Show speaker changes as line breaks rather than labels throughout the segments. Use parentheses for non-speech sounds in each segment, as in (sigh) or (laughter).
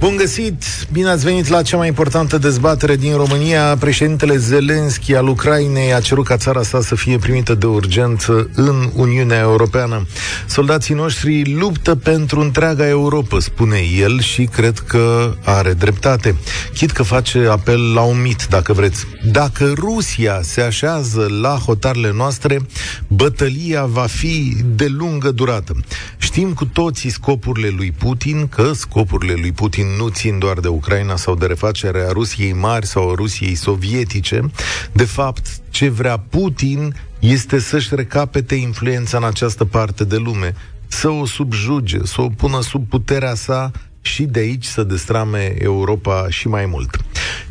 Bun găsit! Bine ați venit la cea mai importantă dezbatere din România. Președintele Zelenski al Ucrainei a cerut ca țara sa să fie primită de urgență în Uniunea Europeană. Soldații noștri luptă pentru întreaga Europa, spune el și cred că are dreptate. Chit că face apel la un mit, dacă vreți. Dacă Rusia se așează la hotarele noastre, bătălia va fi de lungă durată. Știm cu toții scopurile lui Putin, că scopurile lui Putin nu țin doar de Ucraina sau de refacerea Rusiei mari sau a Rusiei sovietice. De fapt, ce vrea Putin este să-și recapete influența în această parte de lume, să o subjuge, să o pună sub puterea sa și de aici să destrame Europa și mai mult.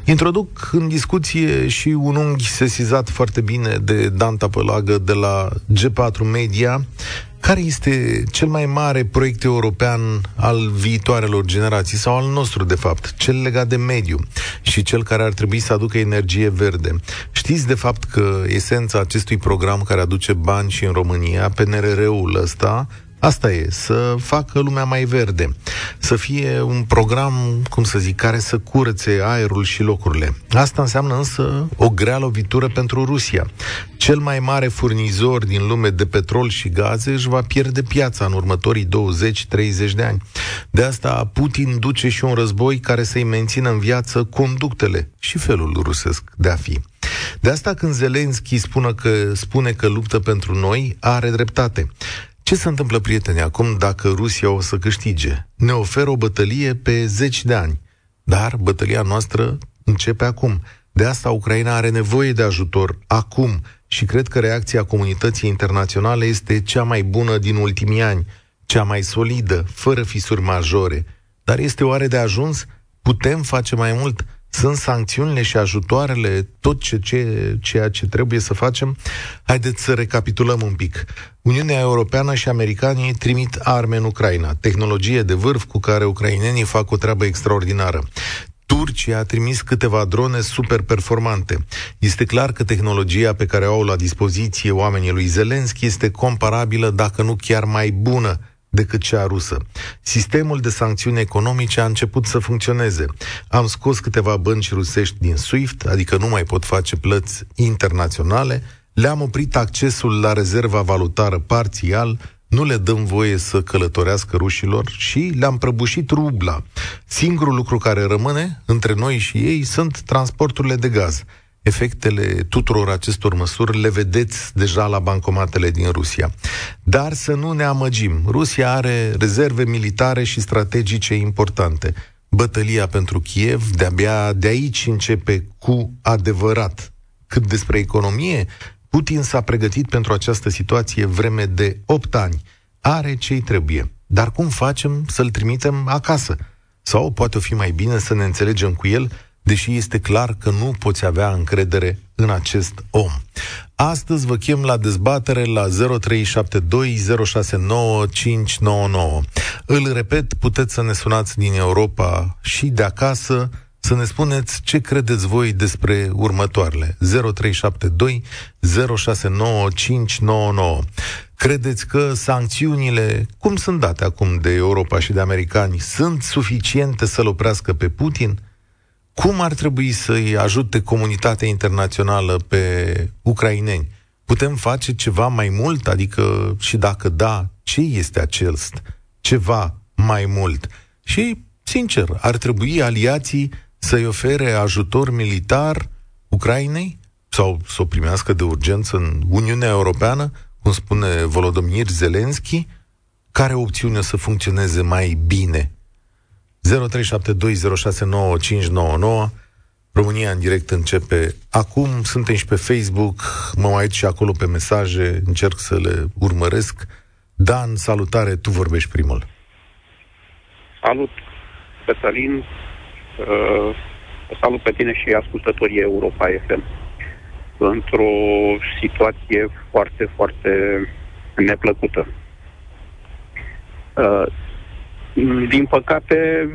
Introduc în discuție și un unghi sesizat foarte bine de Danta Pălagă de la G4 Media, care este cel mai mare proiect european al viitoarelor generații, sau al nostru, de fapt, cel legat de mediu și cel care ar trebui să aducă energie verde? Știți, de fapt, că esența acestui program care aduce bani și în România, PNRR-ul ăsta, Asta e, să facă lumea mai verde, să fie un program, cum să zic, care să curățe aerul și locurile. Asta înseamnă însă o grea lovitură pentru Rusia. Cel mai mare furnizor din lume de petrol și gaze își va pierde piața în următorii 20-30 de ani. De asta Putin duce și un război care să-i mențină în viață conductele și felul rusesc de a fi. De asta când Zelenski spune că, spune că luptă pentru noi, are dreptate. Ce se întâmplă, prieteni, acum dacă Rusia o să câștige? Ne oferă o bătălie pe zeci de ani, dar bătălia noastră începe acum. De asta Ucraina are nevoie de ajutor acum și cred că reacția comunității internaționale este cea mai bună din ultimii ani, cea mai solidă, fără fisuri majore. Dar este oare de ajuns? Putem face mai mult? Sunt sancțiunile și ajutoarele, tot ce, ce, ceea ce trebuie să facem? Haideți să recapitulăm un pic. Uniunea Europeană și americanii trimit arme în Ucraina, tehnologie de vârf cu care ucrainenii fac o treabă extraordinară. Turcia a trimis câteva drone super performante. Este clar că tehnologia pe care o au la dispoziție oamenii lui Zelensky este comparabilă, dacă nu chiar mai bună decât cea rusă. Sistemul de sancțiuni economice a început să funcționeze. Am scos câteva bănci rusești din SWIFT, adică nu mai pot face plăți internaționale, le-am oprit accesul la rezerva valutară parțial, nu le dăm voie să călătorească rușilor și le-am prăbușit rubla. Singurul lucru care rămâne între noi și ei sunt transporturile de gaz. Efectele tuturor acestor măsuri le vedeți deja la bancomatele din Rusia. Dar să nu ne amăgim. Rusia are rezerve militare și strategice importante. Bătălia pentru Kiev de-abia de aici începe cu adevărat. Cât despre economie, Putin s-a pregătit pentru această situație vreme de 8 ani. Are ce-i trebuie. Dar cum facem să-l trimitem acasă? Sau poate fi mai bine să ne înțelegem cu el deși este clar că nu poți avea încredere în acest om. Astăzi vă chem la dezbatere la 0372069599. Îl repet, puteți să ne sunați din Europa și de acasă să ne spuneți ce credeți voi despre următoarele. 0372 069599. Credeți că sancțiunile, cum sunt date acum de Europa și de americani, sunt suficiente să-l oprească pe Putin? Cum ar trebui să-i ajute comunitatea internațională pe ucraineni? Putem face ceva mai mult? Adică, și dacă da, ce este acest ceva mai mult? Și, sincer, ar trebui aliații să-i ofere ajutor militar Ucrainei? Sau să o primească de urgență în Uniunea Europeană, cum spune Volodymyr Zelensky? Care opțiune să funcționeze mai bine 0372069599. România în direct începe acum, suntem și pe Facebook, mă mai uit și acolo pe mesaje, încerc să le urmăresc. Dan, salutare, tu vorbești primul.
Salut, Cătălin, uh, salut pe tine și ascultătorii Europa FM. Într-o situație foarte, foarte neplăcută. Uh, din păcate,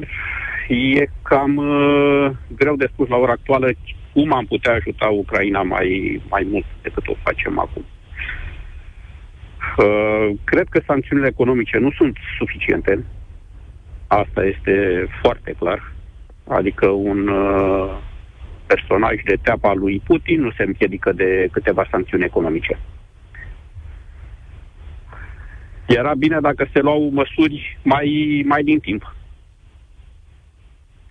e cam uh, greu de spus la ora actuală cum am putea ajuta Ucraina mai, mai mult decât o facem acum. Uh, cred că sancțiunile economice nu sunt suficiente. Asta este foarte clar. Adică un uh, personaj de teapa lui Putin nu se împiedică de câteva sancțiuni economice. Era bine dacă se luau măsuri mai, mai din timp.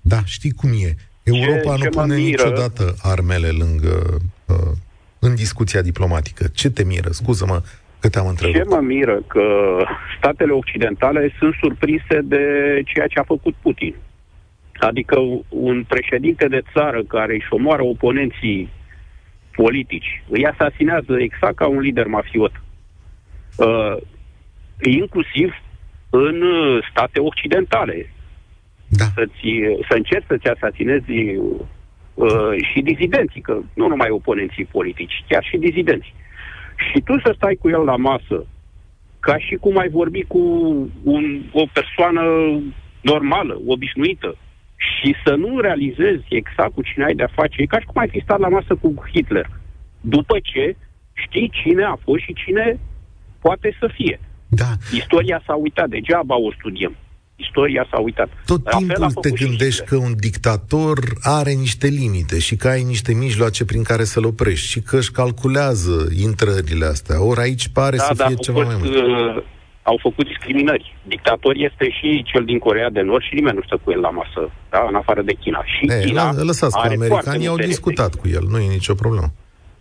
Da, știi cum e. Europa ce, nu ce pune miră, niciodată armele lângă uh, în discuția diplomatică. Ce te miră? Scuză-mă că te-am întrebat.
Ce mă miră că statele occidentale sunt surprinse de ceea ce a făcut Putin. Adică un președinte de țară care își omoară oponenții politici, îi asasinează exact ca un lider mafiot. Uh, inclusiv în state occidentale.
Da.
Să-ți, să încerci să-ți asasinezi uh, și dizidenții, că nu numai oponenții politici, chiar și dizidenții. Și tu să stai cu el la masă, ca și cum ai vorbi cu un, o persoană normală, obișnuită, și să nu realizezi exact cu cine ai de-a face, e ca și cum ai fi stat la masă cu Hitler. După ce știi cine a fost și cine poate să fie.
Da.
Istoria s-a uitat, degeaba o studiem. Istoria s-a uitat.
Tot La timpul te gândești că un dictator are niște limite și că ai niște mijloace prin care să-l oprești și că își calculează intrările astea. Ori aici pare da, să fie ceva mai mult. Uh,
au făcut discriminări. Dictator este și cel din Corea de Nord și nimeni nu stă cu el la masă, da? în afară de China. Și
e,
China
lăsați că americanii au discutat cu el, nu e nicio problemă.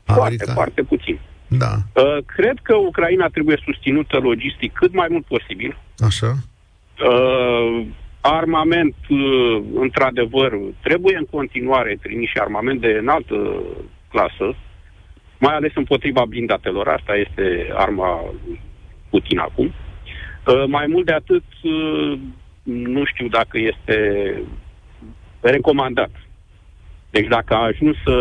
Foarte, America... foarte puțin.
Da.
Uh, cred că Ucraina trebuie susținută logistic cât mai mult posibil.
Așa.
Uh, armament, uh, într-adevăr, trebuie în continuare trimis și armament de înaltă clasă, mai ales împotriva blindatelor. Asta este arma Putin acum. Uh, mai mult de atât, uh, nu știu dacă este recomandat. Deci dacă a ajuns să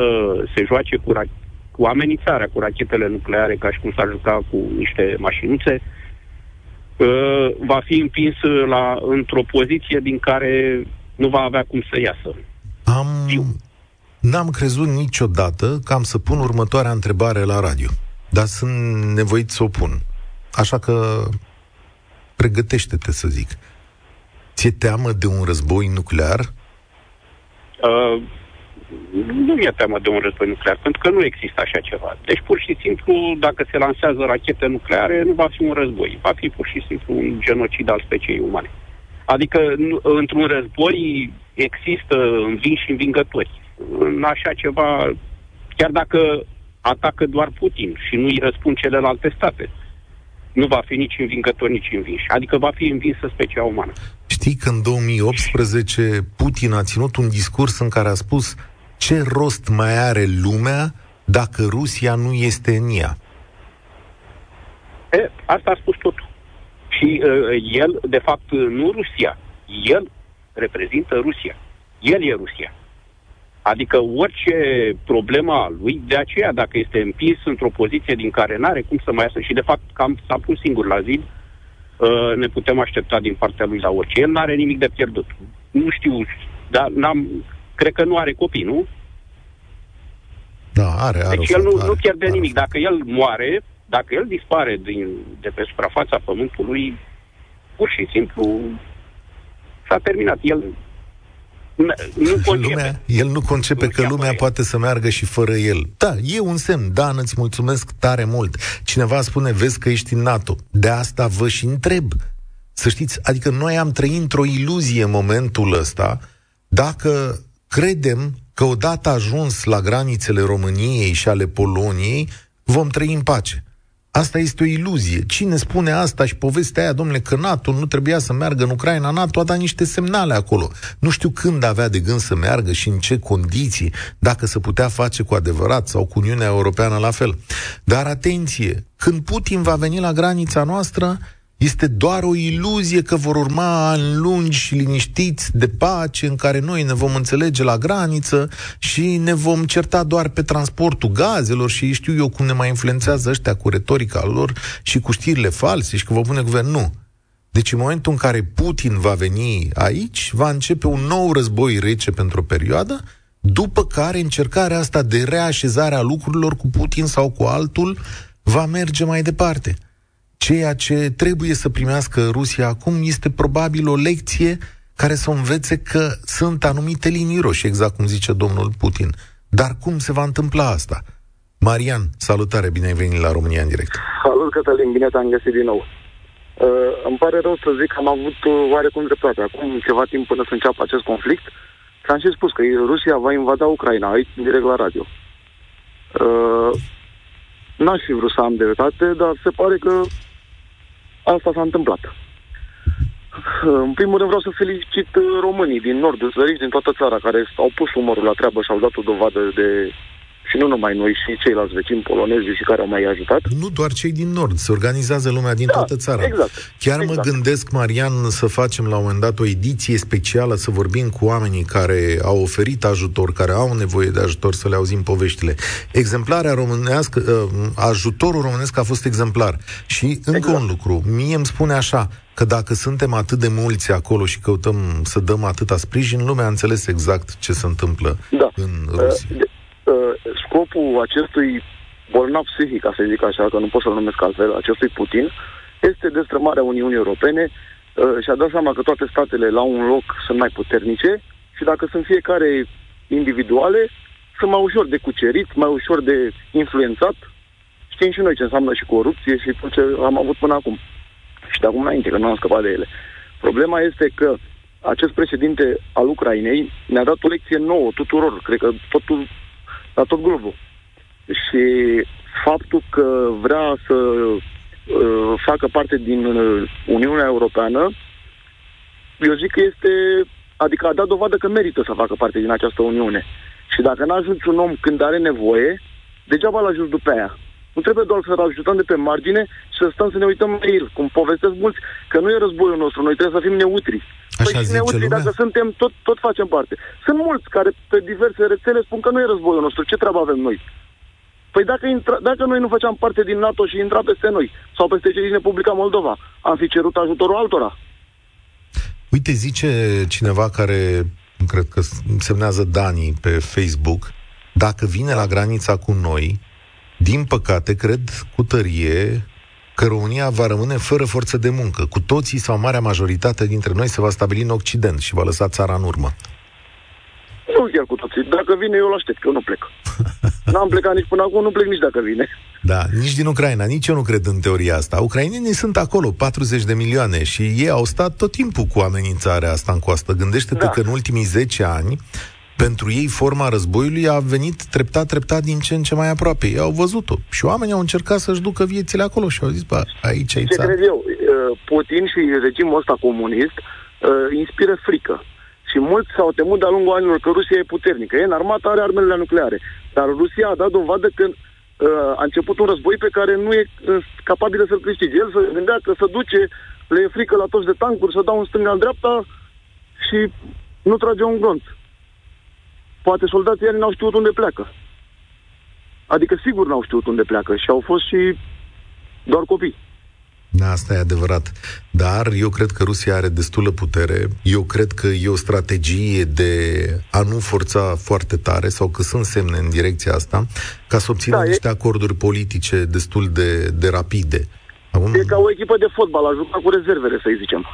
se joace cu, ra- cu amenințarea cu rachetele nucleare, ca și cum s-ar juca cu niște mașinuțe, uh, va fi împins la, într-o poziție din care nu va avea cum să iasă.
Am... N-am crezut niciodată că am să pun următoarea întrebare la radio, dar sunt nevoit să o pun. Așa că pregătește-te să zic. Ți-e teamă de un război nuclear?
Uh, nu mi-e teamă de un război nuclear, pentru că nu există așa ceva. Deci, pur și simplu, dacă se lansează rachete nucleare, nu va fi un război. Va fi pur și simplu un genocid al speciei umane. Adică, într-un război există învinși și învingători. În așa ceva, chiar dacă atacă doar Putin și nu îi răspund celelalte state, nu va fi nici învingător, nici învins. Adică va fi învinsă specia umană.
Știi că în 2018 Putin a ținut un discurs în care a spus ce rost mai are lumea dacă Rusia nu este în ea?
E, asta a spus totul. Și uh, el, de fapt, nu Rusia. El reprezintă Rusia. El e Rusia. Adică orice problemă a lui, de aceea dacă este împins într-o poziție din care nu are cum să mai iasă și de fapt cam s-a pus singur la zid, uh, ne putem aștepta din partea lui la orice. El nu are nimic de pierdut. Nu știu, dar n-am, cred că nu are copii, nu?
Da, are, are.
Deci el nu, are, nu pierde are nimic. Dacă el moare, dacă el dispare din, de pe suprafața pământului, pur și simplu s-a terminat. El nu (laughs) concepe.
Lumea, el nu concepe nu că lumea poate să meargă și fără el. Da, e un semn. Dan, îți mulțumesc tare mult. Cineva spune, vezi că ești în NATO. De asta vă și întreb. Să știți, adică noi am trăit într-o iluzie în momentul ăsta dacă credem că odată ajuns la granițele României și ale Poloniei, vom trăi în pace. Asta este o iluzie. Cine spune asta și povestea aia, domnule, că NATO nu trebuia să meargă în Ucraina, NATO a dat niște semnale acolo. Nu știu când avea de gând să meargă și în ce condiții, dacă se putea face cu adevărat sau cu Uniunea Europeană la fel. Dar atenție, când Putin va veni la granița noastră, este doar o iluzie că vor urma ani lungi și liniștiți de pace în care noi ne vom înțelege la graniță și ne vom certa doar pe transportul gazelor și știu eu cum ne mai influențează ăștia cu retorica lor și cu știrile false și că vă pune guvern. Nu. Deci în momentul în care Putin va veni aici, va începe un nou război rece pentru o perioadă, după care încercarea asta de reașezare a lucrurilor cu Putin sau cu altul va merge mai departe. Ceea ce trebuie să primească Rusia acum este probabil o lecție care să învețe că sunt anumite linii roșii, exact cum zice domnul Putin. Dar cum se va întâmpla asta? Marian, salutare, bine ai venit la România în direct.
Salut, Cătălin, bine te-am găsit din nou. Uh, îmi pare rău să zic că am avut uh, oarecum dreptate. Acum ceva timp până să înceapă acest conflict, ți-am și spus că Rusia va invada Ucraina, aici, direct la radio. Uh, n-aș fi vrut să am dreptate, dar se pare că asta s-a întâmplat. Uh, în primul rând vreau să felicit uh, românii din nord, zăriți din toată țara, care au pus umărul la treabă și au dat o dovadă de și nu numai noi, și ceilalți vecini polonezi și care au mai ajutat.
Nu doar cei din Nord, se organizează lumea din
da,
toată țara.
Exact,
Chiar
exact.
mă gândesc, Marian, să facem la un moment dat o ediție specială, să vorbim cu oamenii care au oferit ajutor, care au nevoie de ajutor, să le auzim poveștile. Exemplarea românească, uh, ajutorul românesc a fost exemplar. Și încă
Exact.
un lucru, mie îmi spune așa, că dacă suntem atât de mulți acolo și căutăm să dăm atâta sprijin, lumea a înțeles exact ce se întâmplă
Da.
în
Uh,
Rusia.
de- uh, scopul acestui bolnav psihic, ca să zic așa, că nu pot să-l numesc altfel, acestui Putin, este destrămarea Uniunii Europene uh, și a dat seama că toate statele la un loc sunt mai puternice și dacă sunt fiecare individuale, sunt mai ușor de cucerit, mai ușor de influențat. Știm și noi ce înseamnă și corupție și tot ce am avut până acum. Și de acum înainte, că nu am scăpat de ele. Problema este că acest președinte al Ucrainei ne-a dat o lecție nouă tuturor, cred că totul, la tot globul. Și faptul că vrea să uh, facă parte din uh, Uniunea Europeană, eu zic că este, adică a dat dovadă că merită să facă parte din această Uniune. Și dacă n-a ajuns un om când are nevoie, degeaba l-a ajuns după aia. Nu trebuie doar să-l ajutăm de pe margine și să stăm să ne uităm la el. Cum povestesc mulți, că nu e războiul nostru, noi trebuie să fim neutri.
Așa
păi și
zice
neutri,
lumea?
dacă suntem, tot, tot facem parte. Sunt mulți care pe diverse rețele spun că nu e războiul nostru, ce treabă avem noi? Păi dacă, intra, dacă noi nu făceam parte din NATO și intra peste noi, sau peste cei din Republica Moldova, am fi cerut ajutorul altora.
Uite, zice cineva care, cred că semnează Dani pe Facebook, dacă vine la granița cu noi, din păcate, cred cu tărie că România va rămâne fără forță de muncă. Cu toții sau marea majoritate dintre noi se va stabili în Occident și va lăsa țara în urmă.
Nu chiar cu toții. Dacă vine, eu îl aștept, că eu nu plec. (laughs) N-am plecat nici până acum, nu plec nici dacă vine.
Da, nici din Ucraina, nici eu nu cred în teoria asta. Ucrainenii sunt acolo, 40 de milioane, și ei au stat tot timpul cu amenințarea asta în coastă. Gândește-te
Da.
că în ultimii 10 ani, pentru ei forma războiului a venit treptat, treptat din ce în ce mai aproape. Ei au văzut-o. Și oamenii au încercat să-și ducă viețile acolo și au zis, bă, aici e
Ce
țara.
cred eu? uh, Putin și regimul ăsta comunist uh, inspiră frică. Și mulți s-au temut de-a lungul anilor că Rusia e puternică. E în armată, are armele nucleare. Dar Rusia a dat dovadă că uh, a început un război pe care nu e uh, capabilă să-l câștige. El se gândea că să duce, le e frică la toți de tancuri, să dau în stânga, în dreapta și nu trage un glonț. Poate soldații ieri n-au știut unde pleacă. Adică sigur n-au știut unde pleacă și au fost și doar copii.
Da, asta e adevărat. Dar eu cred că Rusia are destulă putere. Eu cred că e o strategie de a nu forța foarte tare sau că sunt semne în direcția asta ca să obțină
Da, e-
niște acorduri politice destul de, de rapide. Acum,
E ca o echipă de fotbal, a jucat cu rezervele, să zicem.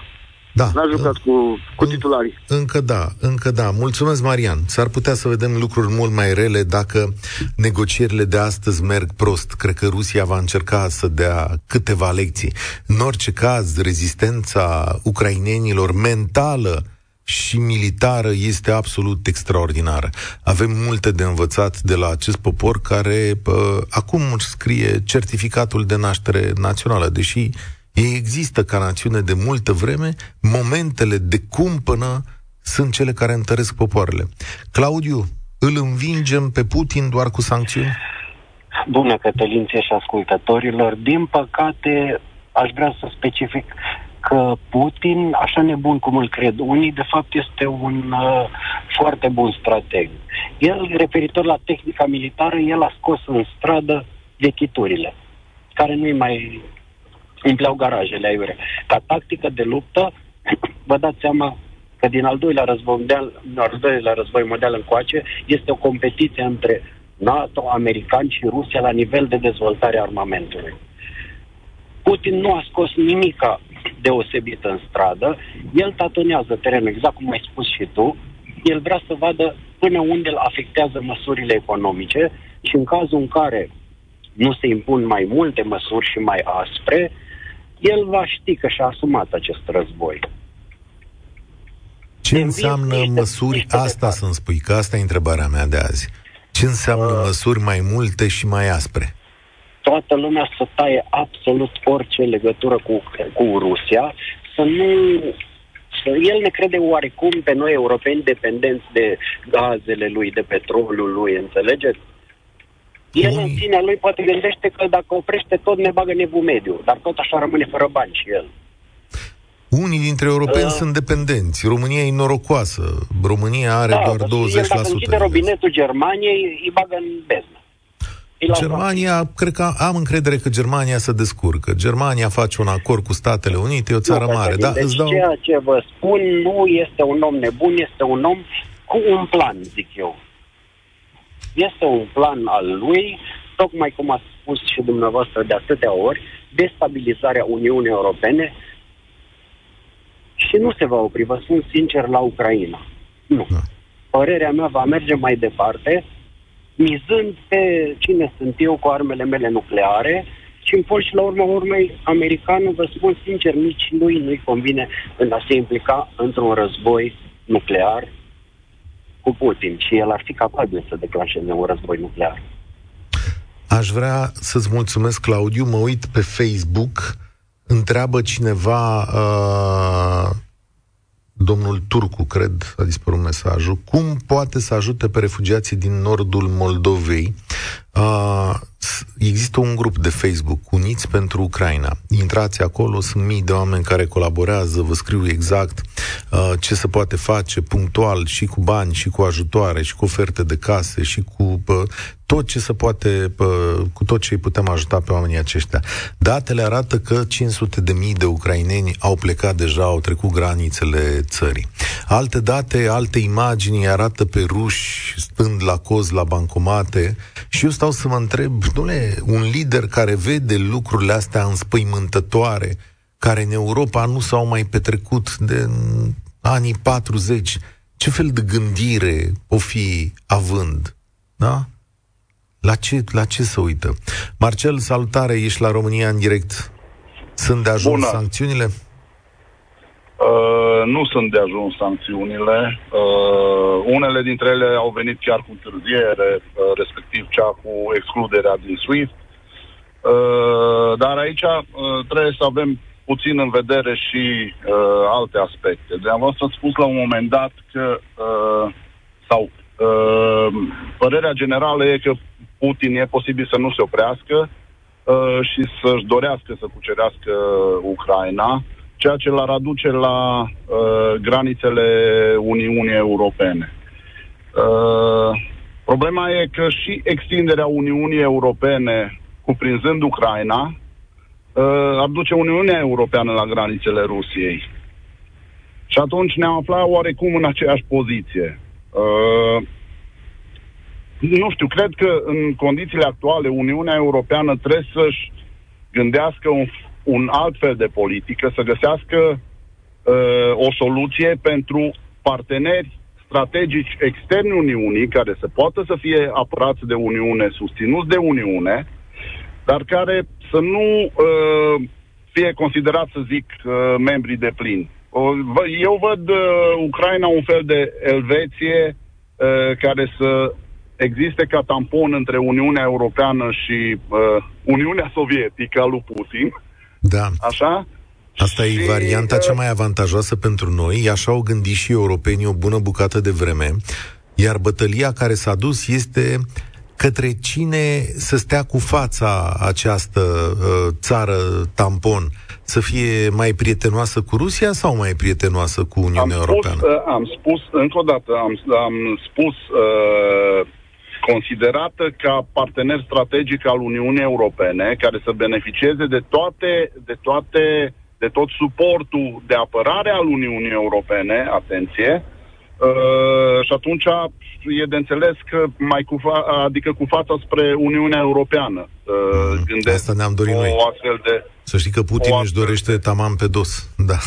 Da,
N-a jucat cu, cu titularii.
Încă da, încă da. Mulțumesc, Marian. S-ar putea să vedem lucruri mult mai rele dacă negocierile de astăzi merg prost. Cred că Rusia va încerca să dea câteva lecții. În orice caz, rezistența ucrainenilor mentală și militară este absolut extraordinară. Avem multe de învățat de la acest popor care pă, acum își scrie certificatul de naștere națională, deși ei există ca națiune de multă vreme, momentele de cumpănă sunt cele care întăresc popoarele. Claudiu, îl învingem pe Putin doar cu sancțiuni?
Bună, Cătălinție și ascultătorilor. Din păcate, aș vrea să specific că Putin, așa nebun cum îl cred unii, de fapt este un uh, foarte bun strateg. El, referitor la tehnica militară, el a scos în stradă vechiturile, care nu-i mai umpleau garajele aiure. Ca tactică de luptă, (coughs) vă dați seama că din al doilea război mondial, al doilea război mondial încoace, este o competiție între NATO, americani și Rusia la nivel de dezvoltare a armamentului. Putin nu a scos nimica deosebit în stradă, el tatonează terenul, exact cum ai spus și tu, el vrea să vadă până unde îl afectează măsurile economice și în cazul în care nu se impun mai multe măsuri și mai aspre, el va ști că și-a asumat acest război.
Ce înseamnă măsuri? Asta să-mi spui, că asta e întrebarea mea de azi. Ce înseamnă uh, măsuri mai multe și mai aspre?
Toată lumea să taie absolut orice legătură cu, cu Rusia, să nu el ne crede oarecum pe noi europeni dependenți de gazele lui, de petrolul lui, înțelegeți? El Unii... în sinea lui poate gândește că dacă oprește tot ne bagă nevul mediu, dar tot așa rămâne fără bani și el.
Unii dintre europeni uh, sunt dependenți. România e norocoasă. România are da, doar 20%. El dacă
închide robinetul Germaniei, îi bagă în beznă.
Germania, cred că am încredere că Germania se descurcă. Germania face un acord cu Statele Unite, e o țară nu, mare. Da,
deci îți dau... ceea ce vă spun nu este un om nebun, este un om cu un plan, zic eu. Este un plan al lui, tocmai cum a spus și dumneavoastră de atâtea ori, destabilizarea Uniunii Europene și nu se va opri, vă spun sincer, la Ucraina. Nu. Da. Părerea mea va merge mai departe, mizând pe cine sunt eu cu armele mele nucleare și în fond și la urma urmei, americanul, vă spun sincer, nici lui nu-i convine în a se implica într-un război nuclear cu Putin și el ar fi capabil să declanșeze un război nuclear.
Aș vrea să-ți mulțumesc, Claudiu. Mă uit pe Facebook, întreabă cineva uh, domnul Turcu, cred, a dispărut mesajul, cum poate să ajute pe refugiații din nordul Moldovei. Uh, există un grup de Facebook, Uniți pentru Ucraina. Intrați acolo, sunt mii de oameni care colaborează, vă scriu exact uh, ce se poate face punctual și cu bani, și cu ajutoare, și cu oferte de case, și cu uh, tot ce se poate, cu tot ce îi putem ajuta pe oamenii aceștia. Datele arată că 500 de mii de ucraineni au plecat deja, au trecut granițele țării. Alte date, alte imagini arată pe ruși stând la coz la bancomate și eu stau să mă întreb, domnule, un lider care vede lucrurile astea înspăimântătoare, care în Europa nu s-au mai petrecut de anii 40, ce fel de gândire o fi având? Da? La ce, la ce să uită? Marcel, salutare, ești la România în direct. Sunt de ajuns Bună. sancțiunile?
Uh, nu sunt de ajuns sancțiunile. Uh, unele dintre ele au venit chiar cu întârziere, uh, respectiv cea cu excluderea din SWIFT. Uh, dar aici uh, trebuie să avem puțin în vedere și uh, alte aspecte. De am spus la un moment dat că, uh, sau uh, părerea generală e că Putin e posibil să nu se oprească uh, și să-și dorească să cucerească Ucraina, ceea ce l-ar aduce la uh, granițele Uniunii Europene. Uh, problema e că și extinderea Uniunii Europene, cuprinzând Ucraina, uh, ar duce Uniunea Europeană la granițele Rusiei. Și atunci ne-am aflat oarecum în aceeași poziție. Uh, nu știu, cred că în condițiile actuale Uniunea Europeană trebuie să-și gândească un, un alt fel de politică, să găsească uh, o soluție pentru parteneri strategici externi Uniunii, care să poată să fie apărați de Uniune, susținuți de Uniune, dar care să nu uh, fie considerați, să zic, uh, membrii de plin. Eu văd uh, Ucraina un fel de Elveție uh, care să existe ca tampon între Uniunea Europeană și uh, Uniunea Sovietică a lui Putin.
Da.
Așa?
Asta și, e varianta uh, cea mai avantajoasă pentru noi, așa au gândit și europenii o bună bucată de vreme, iar bătălia care s-a dus este către cine să stea cu fața această uh, țară tampon, să fie mai prietenoasă cu Rusia sau mai prietenoasă cu Uniunea am spus, Europeană?
Uh, am spus, încă o dată, am, am spus uh, considerată ca partener strategic al Uniunii Europene, care să beneficieze de toate, de toate, de tot suportul de apărare al Uniunii Europene, atenție, Uh, și atunci e de înțeles că mai cu fa- adică cu fața spre Uniunea Europeană.
Uh, gândesc Asta ne-am dorit
o
noi.
astfel de
să știi că Putin își dorește tamam pe dos. (laughs) Da.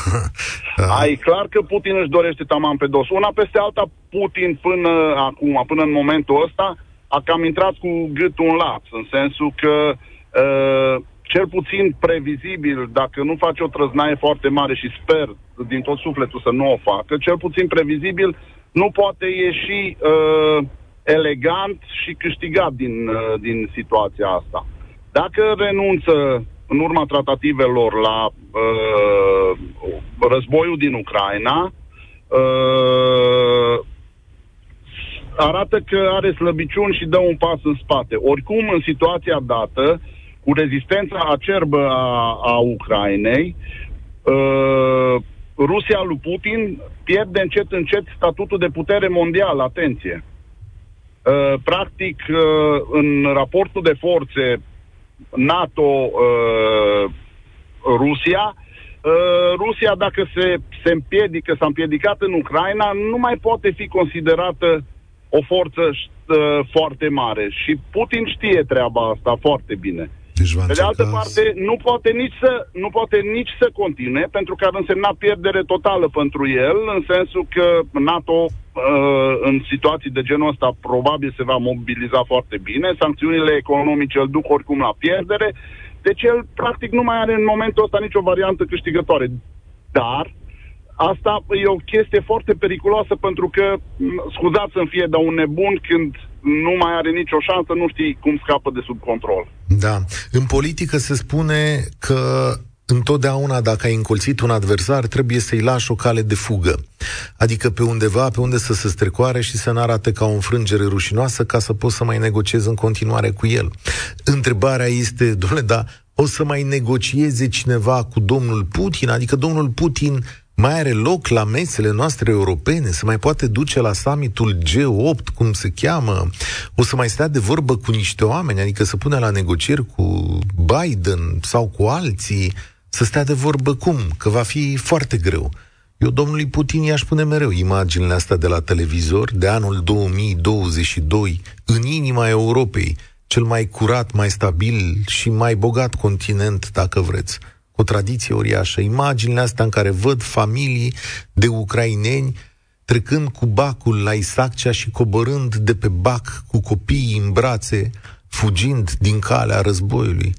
Ai clar că Putin își dorește tamam pe dos. Una peste alta, Putin până acum, până în momentul ăsta, a cam intrat cu gâtul în laț, în sensul că uh, cel puțin previzibil, dacă nu face o trăznaie foarte mare și sper din tot sufletul să nu o facă, cel puțin previzibil nu poate ieși uh, elegant și câștigat din, uh, din situația asta. Dacă renunță în urma tratativelor la uh, războiul din Ucraina, uh, arată că are slăbiciuni și dă un pas în spate. Oricum, în situația dată, cu rezistența acerbă a, a Ucrainei, uh, Rusia lui Putin pierde încet încet statutul de putere mondială, atenție. Uh, practic, uh, în raportul de forțe NATO-Rusia, uh, uh, Rusia, dacă se, se împiedică, s-a împiedicat în Ucraina, nu mai poate fi considerată o forță uh, foarte mare. Și Putin știe treaba asta foarte bine.
Deci
Pe de altă parte, nu poate, nici să, nu poate nici să continue, pentru că ar însemna pierdere totală pentru el, în sensul că NATO, uh, în situații de genul ăsta, probabil se va mobiliza foarte bine, sancțiunile economice îl duc oricum la pierdere, deci el, practic, nu mai are în momentul ăsta nicio variantă câștigătoare. Dar, asta e o chestie foarte periculoasă pentru că, scuzați să fie, dar un nebun când nu mai are nicio șansă, nu știi cum scapă de sub control.
Da. În politică se spune că întotdeauna dacă ai încolțit un adversar, trebuie să-i lași o cale de fugă. Adică pe undeva, pe unde să se strecoare și să n-arate ca o înfrângere rușinoasă ca să poți să mai negociezi în continuare cu el. Întrebarea este, domnule, da, o să mai negocieze cineva cu domnul Putin? Adică domnul Putin mai are loc la mesele noastre europene, se mai poate duce la summitul G8, cum se cheamă, o să mai stea de vorbă cu niște oameni, adică să pune la negocieri cu Biden sau cu alții, să stea de vorbă cum? Că va fi foarte greu. Eu domnului Putin i-aș pune mereu imaginile astea de la televizor de anul 2022 în inima Europei, cel mai curat, mai stabil și mai bogat continent, dacă vreți o tradiție uriașă. Imaginile astea în care văd familii de ucraineni trecând cu bacul la Isaccea și coborând de pe bac cu copiii în brațe, fugind din calea războiului.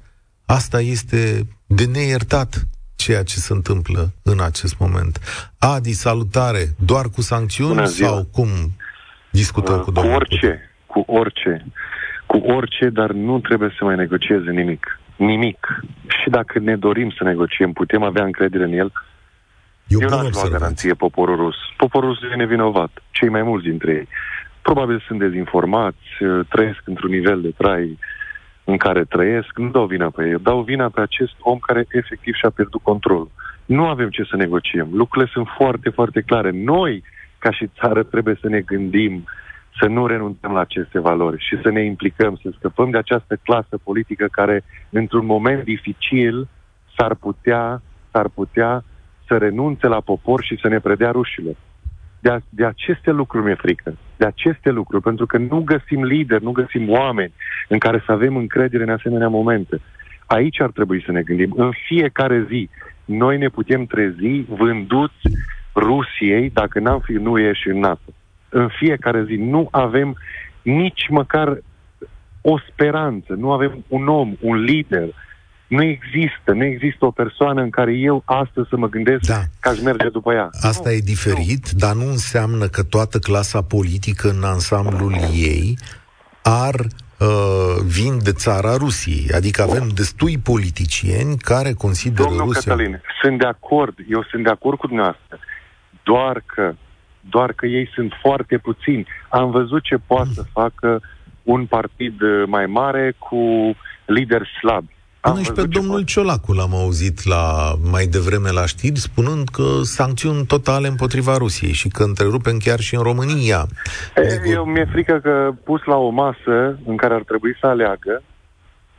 Asta este de neiertat ceea ce se întâmplă în acest moment. Adi, salutare! Doar cu sancțiuni sau cum discutăm uh, cu domnul?
Cu orice, cu orice, cu orice, dar nu trebuie să mai negocieze nimic nimic. Și dacă ne dorim să negociem, putem avea încredere în el, eu, eu n-aș lua garanție poporul rus. Poporul rus e nevinovat, cei mai mulți dintre ei. Probabil sunt dezinformați, trăiesc într-un nivel de trai în care trăiesc, nu dau vina pe ei, dau vina pe acest om care efectiv și-a pierdut controlul. Nu avem ce să negociem. Lucrurile sunt foarte, foarte clare. Noi, ca și țară, trebuie să ne gândim uh, să nu renunțăm la aceste valori și să ne implicăm, să scăpăm de această clasă politică care, într-un moment dificil, s-ar putea, s-ar putea să renunțe la popor și să ne predea rușilor. De, a, de aceste lucruri mi-e frică. De aceste lucruri, pentru că nu găsim lideri, nu găsim oameni în care să avem încredere în asemenea momente. Aici ar trebui să ne gândim. În fiecare zi, noi ne putem trezi vânduți Rusiei dacă n-am fi nu ieși în NATO în fiecare zi. Nu avem nici măcar o speranță, nu avem un om, un lider. Nu există, nu există o persoană în care eu astăzi să mă gândesc da. că aș merge după ea.
Asta nu, e diferit, nu. dar nu înseamnă că toată clasa politică în ansamblul ei ar uh, vin de țara Rusiei. Adică avem destui politicieni care consideră
Domnul
Rusia...
Cătălin, sunt de acord, eu sunt de acord cu dumneavoastră, doar că doar că ei sunt foarte puțini. Am văzut ce poate să facă un partid uh, mai mare cu lideri slabi.
Până și pe domnul poate. Ciolacu l-am auzit la, mai devreme la știri spunând că sancțiuni totale împotriva Rusiei și că întrerupem chiar și în România.
E, eu mi-e frică că pus la o masă în care ar trebui să aleagă,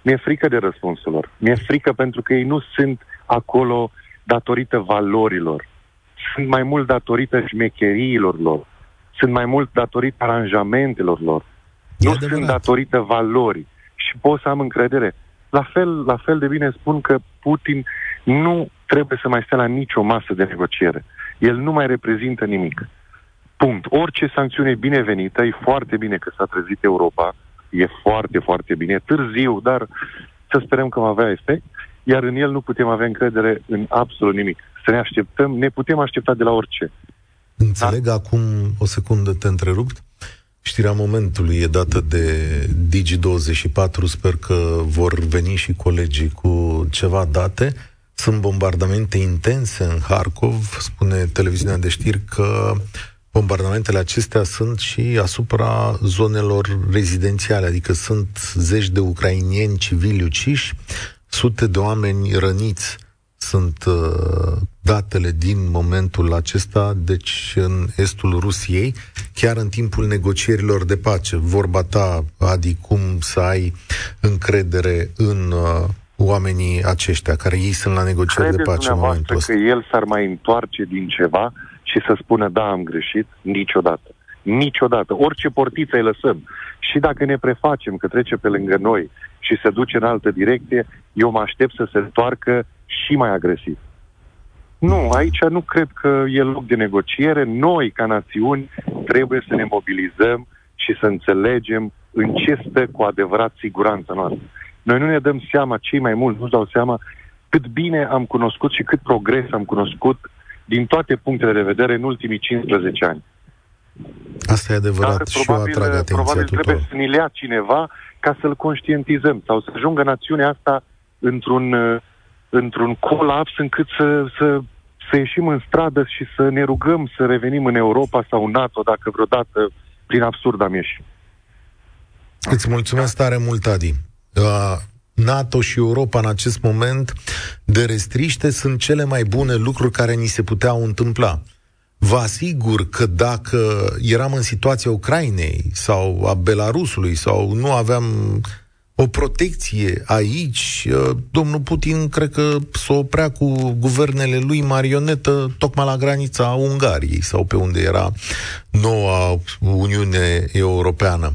mi-e frică de răspunsul lor. Mi-e frică pentru că ei nu sunt acolo datorită valorilor sunt mai mult datorită șmecheriilor lor. sunt mai mult datorită aranjamentelor lor. E nu adevărat. sunt datorită valorii. Și pot să am încredere. La fel, la fel de bine spun că Putin nu trebuie să mai stea la nicio masă de negociere. El nu mai reprezintă nimic. Punct. Orice sancțiune e binevenită, e foarte bine că s-a trezit Europa, e foarte, foarte bine, târziu, dar să sperăm că va avea efect, iar în el nu putem avea încredere în absolut nimic. Să ne așteptăm, ne putem aștepta de la orice.
Înțeleg da? acum, o secundă te întrerupt, Știrea momentului e dată de Digi24, sper că vor veni și colegii cu ceva date. Sunt bombardamente intense în Harkov, spune televiziunea de știri că bombardamentele acestea sunt și asupra zonelor rezidențiale, adică sunt zeci de ucrainieni civili uciși, sute de oameni răniți sunt uh, datele din momentul acesta, deci în estul Rusiei, chiar în timpul negocierilor de pace. Vorba ta, Adi, cum să ai încredere în uh, oamenii aceștia, care ei sunt la negocieri de pace în momentul ăsta.
că el s-ar mai întoarce din ceva și să spună, da, am greșit, niciodată. Niciodată. Orice portiță îi lăsăm. Și dacă ne prefacem că trece pe lângă noi și se duce în altă direcție, eu mă aștept să se întoarcă și mai agresiv. Nu, aici nu cred că e loc de negociere. Noi, ca națiuni, trebuie să ne mobilizăm și să înțelegem în ce stă cu adevărat siguranța noastră. Noi nu ne dăm seama, cei mai mulți nu-și dau seama cât bine am cunoscut și cât progres am cunoscut din toate punctele de vedere în ultimii 15 ani.
Asta e adevărat Dar, și probabil, eu atrag atenția
Probabil
tuturor.
trebuie să ne lea cineva ca să-l conștientizăm sau să ajungă națiunea asta într-un, într-un colaps încât să, să, să ieșim în stradă și să ne rugăm să revenim în Europa sau în NATO dacă vreodată prin absurd am ieșit.
Îți mulțumesc tare mult, Adi. Uh, NATO și Europa în acest moment de restriște sunt cele mai bune lucruri care ni se puteau întâmpla. Vă asigur că dacă eram în situația Ucrainei sau a Belarusului sau nu aveam o protecție aici, uh, domnul Putin cred că s-o oprea cu guvernele lui marionetă tocmai la granița Ungariei sau pe unde era noua Uniune Europeană.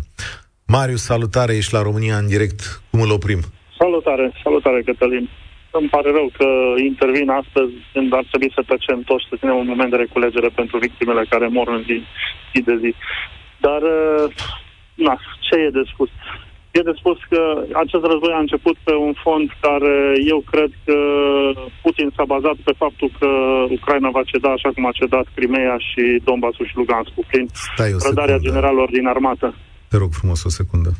Marius, salutare, ești la România în direct. Cum îl oprim?
Salutare, salutare, Cătălin. Îmi pare rău că intervin astăzi când ar trebui să tăcem toți, să ținem un moment de reculegere pentru victimele care mor în zi, zi de zi. Dar, uh, na, ce e de spus? E de spus că acest război a început pe un fond care eu cred că Putin s-a bazat pe faptul că Ucraina va ceda așa cum a cedat Crimea și Donbassul și Luganskul prin prădarea generalilor din armată.
Te rog frumos o secundă.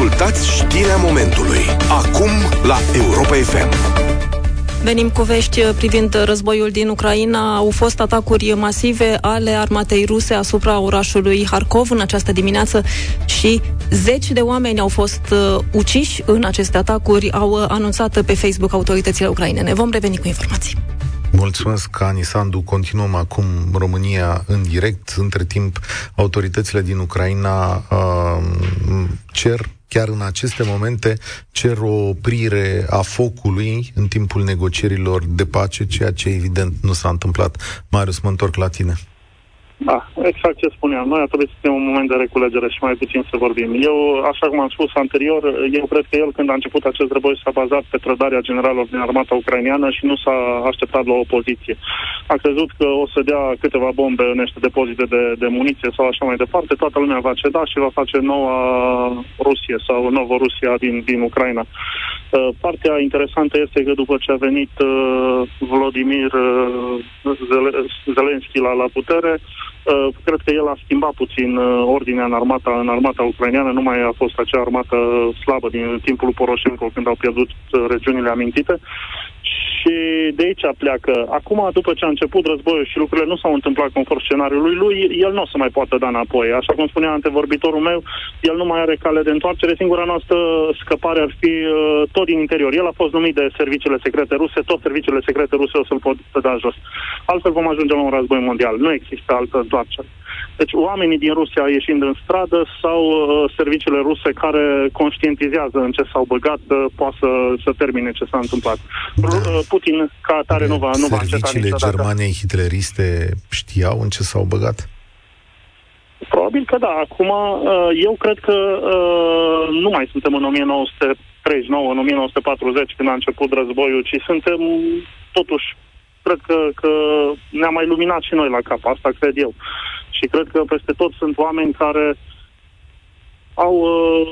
Ascultați știrea momentului. Acum la Europa FM.
Venim cu vești privind războiul din Ucraina. Au fost atacuri masive ale armatei ruse asupra orașului Harkov în această dimineață și zeci de oameni au fost uh, uciși în aceste atacuri, au uh, anunțat pe Facebook autoritățile ucrainene. Vom reveni cu informații.
Mulțumesc, Ani Sandu. Continuăm acum România în direct. Între timp, autoritățile din Ucraina uh, cer chiar în aceste momente cer o oprire a focului în timpul negocierilor de pace, ceea ce evident nu s-a întâmplat. Marius, mă întorc la tine.
Da, exact ce spuneam. Noi ar trebui să fim un moment de reculegere și mai puțin să vorbim. Eu, așa cum am spus anterior, eu cred că el, când a început acest război, s-a bazat pe trădarea generalilor din armata ucraineană și nu s-a așteptat la opoziție. A crezut că o să dea câteva bombe în niște depozite de, de muniție sau așa mai departe, toată lumea va ceda și va face noua Rusie sau nouă Rusia din, din Ucraina. Uh, partea interesantă este că după ce a venit uh, Vladimir uh, Zelenski la, la putere, Uh, cred că el a schimbat puțin uh, ordinea în armata, în armata ucraineană, nu mai a fost acea armată slabă din timpul Poroșenko când au pierdut uh, regiunile amintite și de aici pleacă. Acum, după ce a început războiul și lucrurile nu s-au întâmplat conform scenariului lui, el nu o să mai poată da înapoi. Așa cum spunea antevorbitorul meu, el nu mai are cale de întoarcere. Singura noastră scăpare ar fi uh, tot din interior. El a fost numit de serviciile secrete ruse, tot serviciile secrete ruse o să-l pot da jos. Altfel vom ajunge la un război mondial. Nu există altă întoarcere. Deci oamenii din Rusia ieșind în stradă sau uh, serviciile ruse care conștientizează în ce s-au băgat uh, poate să, să termine ce s-a întâmplat. Da. Uh, Putin ca atare nu va, nu va înceta
Serviciile Germaniei hitleriste știau în ce s-au băgat?
Probabil că da. Acum, uh, eu cred că uh, nu mai suntem în 1939, în 1940, când a început războiul, ci suntem totuși cred că, că ne-a mai luminat și noi la cap, asta cred eu. Și cred că peste tot sunt oameni care au uh,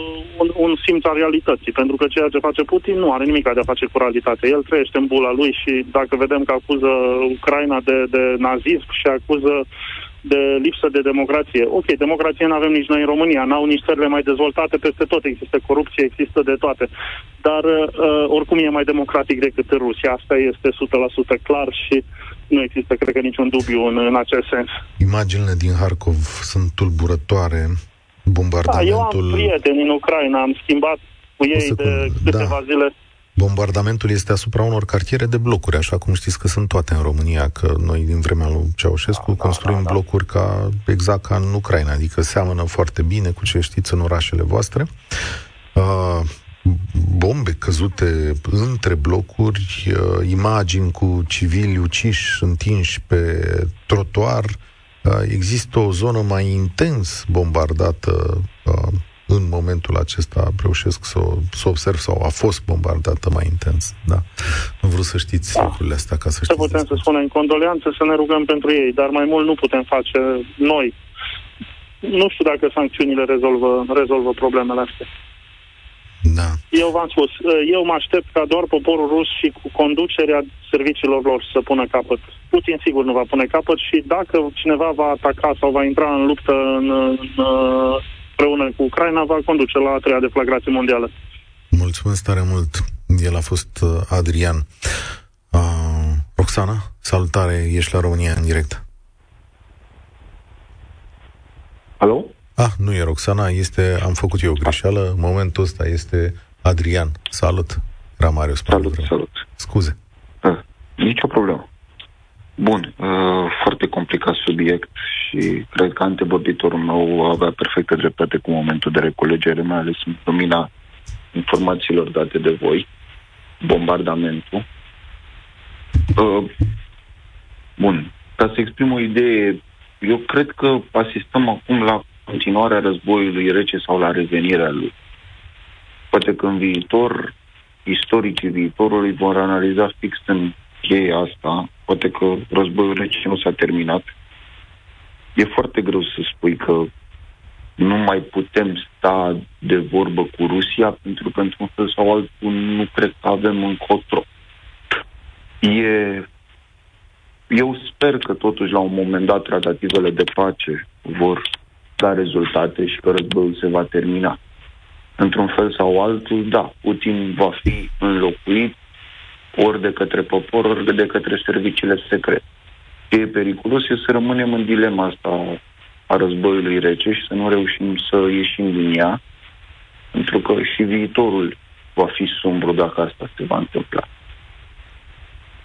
un, un simț al realității, pentru că ceea ce face Putin nu are nimic de a face cu realitatea. El trăiește în bula lui și dacă vedem că acuză Ucraina de, de nazism și acuză de lipsă de democrație. Ok, democrație nu avem nici noi în România, n-au nici țările mai dezvoltate, peste tot există corupție, există de toate. Dar uh, oricum e mai democratic decât în Rusia, asta este 100% clar și nu există, cred că, niciun dubiu în, în acest sens.
Imaginile din Harkov sunt tulburătoare. Bombardamentul...
Da, eu am prieteni în Ucraina, am schimbat cu ei de câteva da. zile
Bombardamentul este asupra unor cartiere de blocuri, așa cum știți că sunt toate în România, că noi din vremea lui Ceaușescu da, construim da, da, da. blocuri ca exact ca în Ucraina, adică seamănă foarte bine cu ce știți în orașele voastre. Uh, bombe căzute între blocuri, uh, imagini cu civili uciși, întinși pe trotuar. Uh, există o zonă mai intens bombardată uh, în momentul acesta reușesc să o, să observ sau a fost bombardată mai intens. Da. Nu vreau să știți da. lucrurile astea ca să știți.
putem să spunem condoleanțe, să ne rugăm pentru ei, dar mai mult nu putem face noi. Nu știu dacă sancțiunile rezolvă, rezolvă problemele astea.
Da.
Eu v-am spus, eu mă aștept ca doar poporul rus și cu conducerea serviciilor lor să pună capăt. Putin sigur nu va pune capăt și dacă cineva va ataca sau va intra în luptă în, în, în împreună cu Ucraina, va conduce la a treia deflagrație mondială.
Mulțumesc tare mult. El a fost uh, Adrian. Uh, Roxana, salutare, ești la România în direct.
Alo?
Ah, nu e Roxana, este, am făcut eu o greșeală, în momentul ăsta este Adrian. Salut, era Marius.
Salut, salut.
Scuze.
Ah, nicio problemă. Bun, uh, foarte complicat subiect și cred că antevorbitorul meu avea perfectă dreptate cu momentul de reculegere, mai ales în lumina informațiilor date de voi, bombardamentul. Uh, bun, ca să exprim o idee, eu cred că asistăm acum la continuarea războiului rece sau la revenirea lui. Poate că în viitor, istoricii viitorului vor analiza fix în cheia asta, poate că războiul rece nu s-a terminat. E foarte greu să spui că nu mai putem sta de vorbă cu Rusia, pentru că, într-un fel sau altul, nu cred că avem încotro. E... Eu sper că, totuși, la un moment dat, tratativele de pace vor da rezultate și că războiul se va termina. Într-un fel sau altul, da, Putin va fi înlocuit ori de către popor, ori de către serviciile secrete. Ce e periculos e să rămânem în dilema asta a războiului rece și să nu reușim să ieșim din ea, pentru că și viitorul va fi sumbru dacă asta se va întâmpla.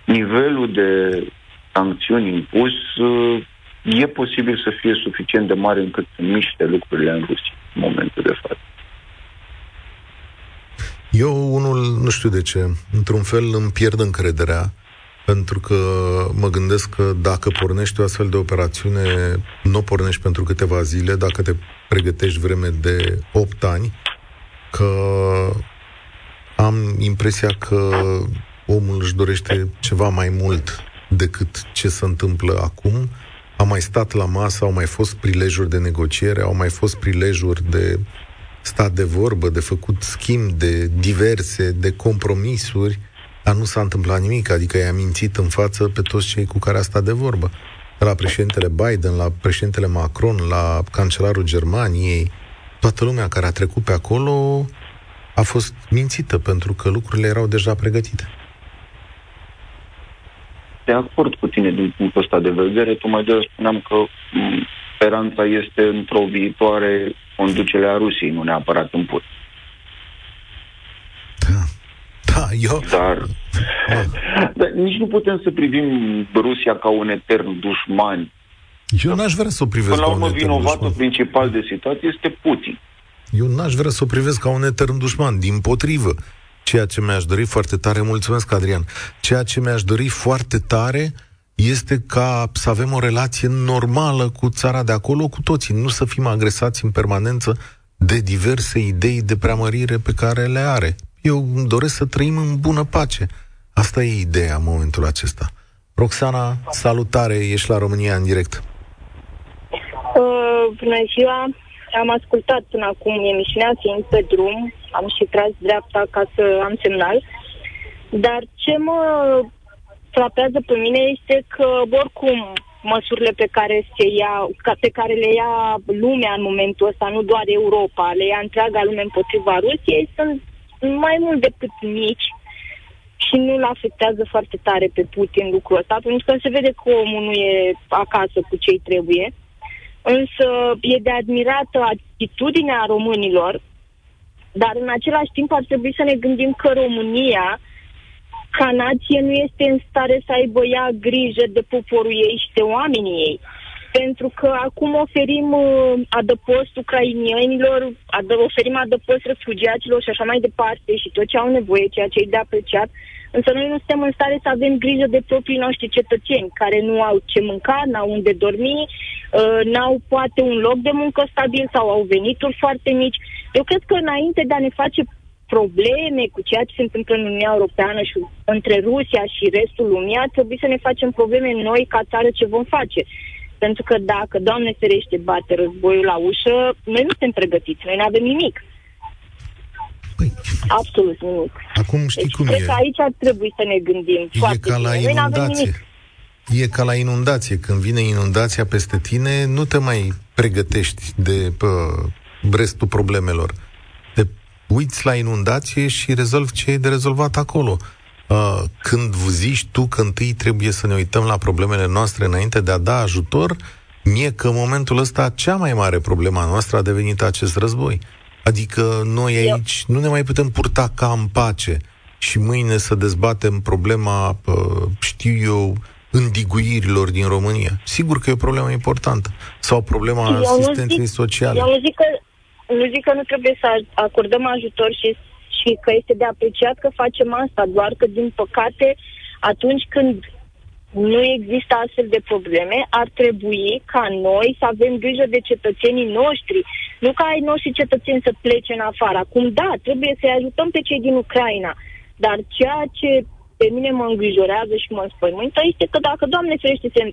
Nivelul de sancțiuni impus uh, e posibil să fie suficient de mare încât să miște lucrurile în Rusia în momentul de față.
Eu, unul, nu știu de ce, într-un fel îmi pierd încrederea, pentru că mă gândesc că dacă pornești o astfel de operațiune, nu o pornești pentru câteva zile, dacă te pregătești vreme de 8 ani, că am impresia că omul își dorește ceva mai mult decât ce se întâmplă acum. A mai stat la masă, au mai fost prilejuri de negociere, au mai fost prilejuri de stat de vorbă, de făcut schimb de diverse, de compromisuri, dar nu s-a întâmplat nimic, adică i-a mințit în față pe toți cei cu care a stat de vorbă. De la președintele Biden, la președintele Macron, la cancelarul Germaniei, toată lumea care a trecut pe acolo a fost mințită pentru că lucrurile erau deja pregătite.
De acord cu tine din punctul ăsta de vedere, tocmai de spuneam că speranța este într-o viitoare conducere a Rusiei, nu neapărat în put.
Da. Da, eu...
Dar, da. dar nici nu putem să privim Rusia ca un etern dușman
Eu n-aș vrea să o privesc
Până la
ca un
urmă,
etern
vinovatul
dușman.
principal de situație este Putin.
Eu n-aș vrea să o privesc ca un etern dușman, din potrivă. Ceea ce mi-aș dori foarte tare, mulțumesc Adrian, ceea ce mi-aș dori foarte tare este ca să avem o relație normală cu țara de acolo, cu toții, nu să fim agresați în permanență de diverse idei de preamărire pe care le are. Eu îmi doresc să trăim în bună pace. Asta e ideea în momentul acesta. Roxana, salutare, ești la România în direct.
Uh, bună ziua! Am ascultat până acum emisiunea fiind pe drum, am și tras dreapta ca să am semnal, dar ce mă frapează pe mine este că oricum măsurile pe care se ia, ca, pe care le ia lumea în momentul ăsta, nu doar Europa, le ia întreaga lume împotriva Rusiei, sunt mai mult decât mici și nu-l afectează foarte tare pe Putin lucrul ăsta, pentru că se vede că omul nu e acasă cu cei trebuie. Însă e de admirată atitudinea românilor, dar în același timp ar trebui să ne gândim că România, ca nație, nu este în stare să aibă ea grijă de poporul ei și de oamenii ei. Pentru că acum oferim uh, adăpost ucrainienilor, adă, oferim adăpost refugiaților și așa mai departe și tot ce au nevoie, ceea ce e de apreciat. Însă noi nu suntem în stare să avem grijă de proprii noștri cetățeni care nu au ce mânca, n-au unde dormi, uh, n-au poate un loc de muncă stabil sau au venituri foarte mici. Eu cred că înainte de a ne face probleme cu ceea ce se întâmplă în Uniunea Europeană și între Rusia și restul lumii, ar trebui să ne facem probleme noi ca țară ce vom face. Pentru că dacă, Doamne ferește, bate războiul la ușă, noi nu suntem pregătiți, noi nu avem nimic.
Păi,
Absolut nimic.
acum știi
Deci
cum
cred
e.
că aici ar trebui să ne gândim
E
foarte
ca la
bine. Noi nu avem
inundație.
nimic.
E ca la inundație. Când vine inundația peste tine, nu te mai pregătești de pă, restul problemelor. Te uiți la inundație și rezolvi ce e de rezolvat acolo. Uh, Când zici tu că întâi trebuie să ne uităm la problemele noastre înainte de a da ajutor, mie că în momentul ăsta cea mai mare problemă a noastră a devenit acest război. Adică noi aici nu ne mai putem purta ca în pace și mâine să dezbatem problema, uh, știu eu, îndiguirilor din România. Sigur că e o problemă importantă. Sau problema
Eu nu
asistenței
zic-
sociale.
Eu nu zic că nu zic că nu trebuie să acordăm ajutor și, și că este de apreciat că facem asta, doar că, din păcate, atunci când nu există astfel de probleme, ar trebui ca noi să avem grijă de cetățenii noștri, nu ca ai noștri cetățeni să plece în afară. Acum, da, trebuie să-i ajutăm pe cei din Ucraina, dar ceea ce pe mine mă îngrijorează și mă înspăimântă este că dacă, Doamne ferește, se,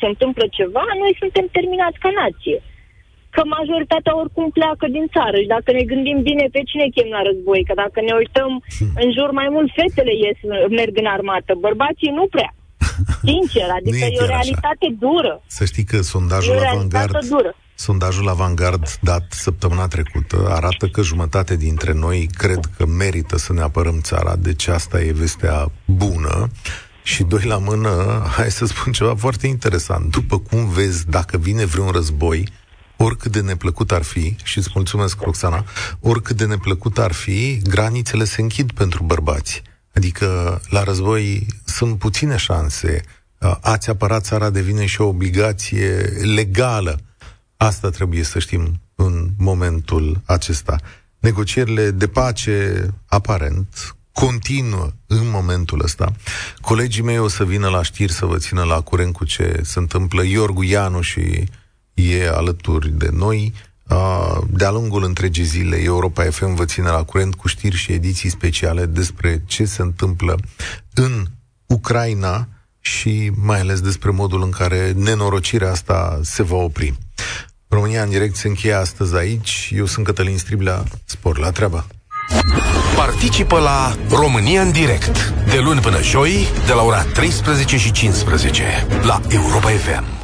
se întâmplă ceva, noi suntem terminați ca nație că majoritatea oricum pleacă din țară și dacă ne gândim bine pe cine chem la război, că dacă ne uităm în jur mai mult fetele ies, merg în armată, bărbații nu prea. (laughs) Sincer, adică
e
e, o
chiar așa.
realitate dură.
Să știi că
E
sondajul
o realitate
Avangard
dură.
Sondajul Avangard dat săptămâna trecută arată că jumătate dintre noi cred că merită să ne apărăm țara, deci asta e vestea bună. Și doi la mână, (laughs) hai să spun ceva foarte interesant. După cum vezi, dacă vine vreun război, oricât de neplăcut ar fi, și îți mulțumesc, Roxana, oricât de neplăcut ar fi, granițele se închid pentru bărbați. Adică la război sunt puține șanse. Ați apărat țara devine și o obligație legală. Asta trebuie să știm în momentul acesta. Negocierile de pace, aparent, continuă în momentul ăsta. Colegii mei o să vină la știri să vă țină la curent cu ce se întâmplă. Iorgu Ianu și e alături de noi. De-a lungul întregii zile, Europa FM vă ține la curent cu știri și ediții speciale despre ce se întâmplă în Ucraina și mai ales despre modul în care nenorocirea asta se va opri. România în direct se încheie astăzi aici. Eu sunt Cătălin Striblea. Spor la treabă!
Participă la România în direct de luni până joi de la ora 13 și 15 la Europa FM.